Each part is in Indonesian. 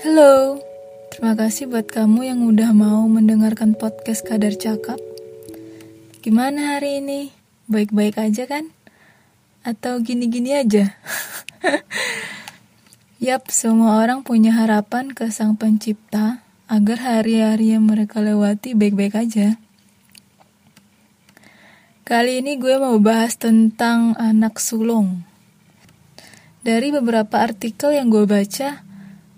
Halo, terima kasih buat kamu yang udah mau mendengarkan podcast Kadar Cakap. Gimana hari ini? Baik-baik aja kan? Atau gini-gini aja? Yap, semua orang punya harapan ke Sang Pencipta agar hari-hari yang mereka lewati baik-baik aja. Kali ini gue mau bahas tentang anak sulung. Dari beberapa artikel yang gue baca,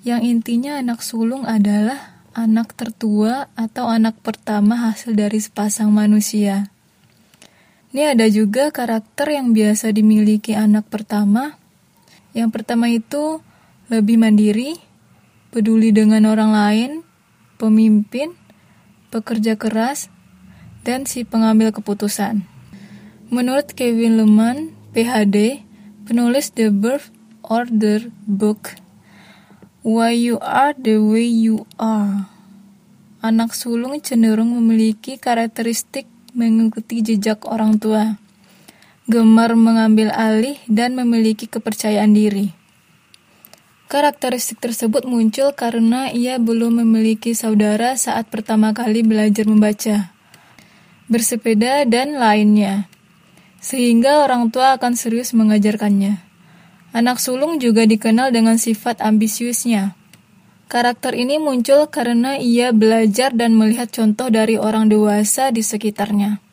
yang intinya anak sulung adalah anak tertua atau anak pertama hasil dari sepasang manusia. Ini ada juga karakter yang biasa dimiliki anak pertama. Yang pertama itu lebih mandiri, peduli dengan orang lain, pemimpin, pekerja keras, dan si pengambil keputusan. Menurut Kevin Leman, PhD, penulis The Birth Order Book, Why you are the way you are. Anak sulung cenderung memiliki karakteristik mengikuti jejak orang tua, gemar mengambil alih, dan memiliki kepercayaan diri. Karakteristik tersebut muncul karena ia belum memiliki saudara saat pertama kali belajar membaca, bersepeda, dan lainnya, sehingga orang tua akan serius mengajarkannya. Anak sulung juga dikenal dengan sifat ambisiusnya. Karakter ini muncul karena ia belajar dan melihat contoh dari orang dewasa di sekitarnya.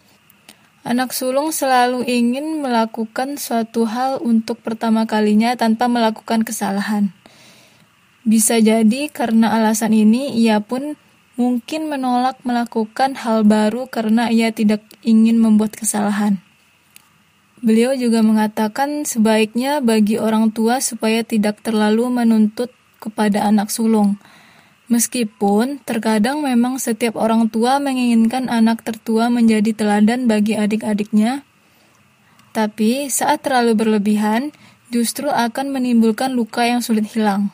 Anak sulung selalu ingin melakukan suatu hal untuk pertama kalinya tanpa melakukan kesalahan. Bisa jadi karena alasan ini ia pun mungkin menolak melakukan hal baru karena ia tidak ingin membuat kesalahan. Beliau juga mengatakan sebaiknya bagi orang tua supaya tidak terlalu menuntut kepada anak sulung. Meskipun terkadang memang setiap orang tua menginginkan anak tertua menjadi teladan bagi adik-adiknya, tapi saat terlalu berlebihan justru akan menimbulkan luka yang sulit hilang.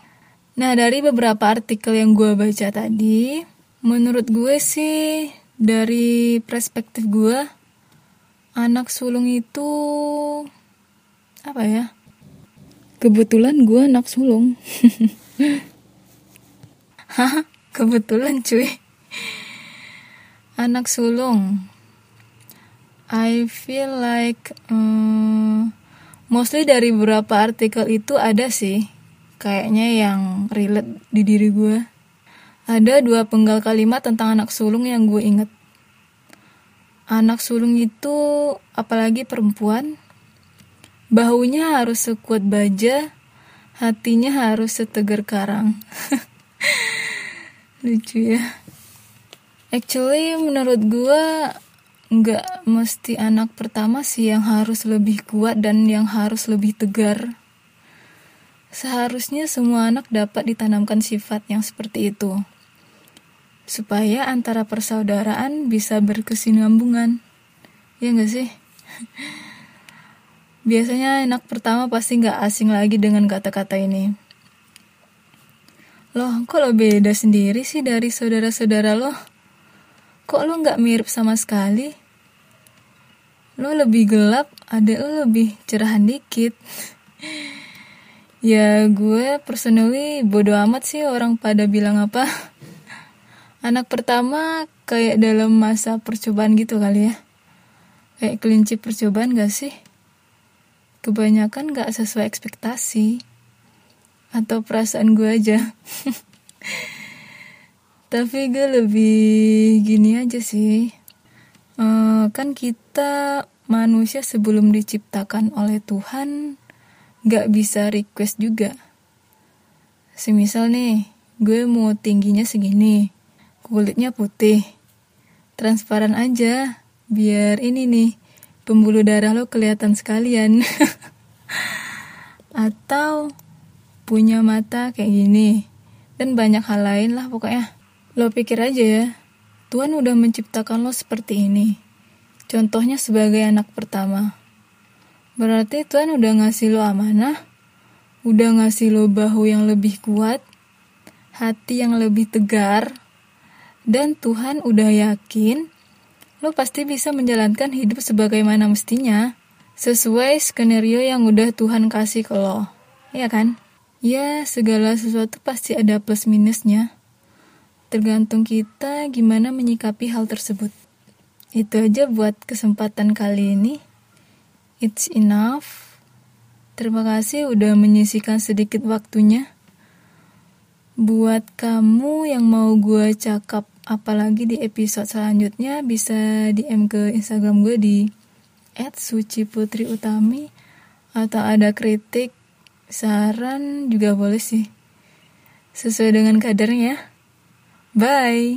Nah, dari beberapa artikel yang gue baca tadi, menurut gue sih dari perspektif gue, anak sulung itu apa ya? Kebetulan gue anak sulung. Hah? Kebetulan cuy. Anak sulung. I feel like um, mostly dari beberapa artikel itu ada sih kayaknya yang relate di diri gue. Ada dua penggal kalimat tentang anak sulung yang gue inget anak sulung itu apalagi perempuan bahunya harus sekuat baja hatinya harus setegar karang. Lucu ya. Actually menurut gue nggak mesti anak pertama sih yang harus lebih kuat dan yang harus lebih tegar. Seharusnya semua anak dapat ditanamkan sifat yang seperti itu supaya antara persaudaraan bisa berkesinambungan. Ya gak sih? Biasanya anak pertama pasti gak asing lagi dengan kata-kata ini. Loh, kok lo beda sendiri sih dari saudara-saudara lo? Kok lo gak mirip sama sekali? Lo lebih gelap, adek lo lebih cerahan dikit. ya gue personally bodo amat sih orang pada bilang apa. Anak pertama kayak dalam masa percobaan gitu kali ya. Kayak kelinci percobaan gak sih? Kebanyakan gak sesuai ekspektasi. Atau perasaan gue aja. Tapi gue lebih gini aja sih. Uh, kan kita manusia sebelum diciptakan oleh Tuhan gak bisa request juga. Semisal nih, gue mau tingginya segini kulitnya putih. Transparan aja, biar ini nih, pembuluh darah lo kelihatan sekalian. Atau punya mata kayak gini. Dan banyak hal lain lah pokoknya. Lo pikir aja ya, Tuhan udah menciptakan lo seperti ini. Contohnya sebagai anak pertama. Berarti Tuhan udah ngasih lo amanah, udah ngasih lo bahu yang lebih kuat, hati yang lebih tegar, dan Tuhan udah yakin lo pasti bisa menjalankan hidup sebagaimana mestinya sesuai skenario yang udah Tuhan kasih ke lo. Iya kan? Ya, segala sesuatu pasti ada plus minusnya. Tergantung kita gimana menyikapi hal tersebut. Itu aja buat kesempatan kali ini. It's enough. Terima kasih udah menyisikan sedikit waktunya. Buat kamu yang mau gue cakap apalagi di episode selanjutnya bisa DM ke Instagram gue di @suciputriutami atau ada kritik Saran juga boleh sih. Sesuai dengan kadarnya. Bye.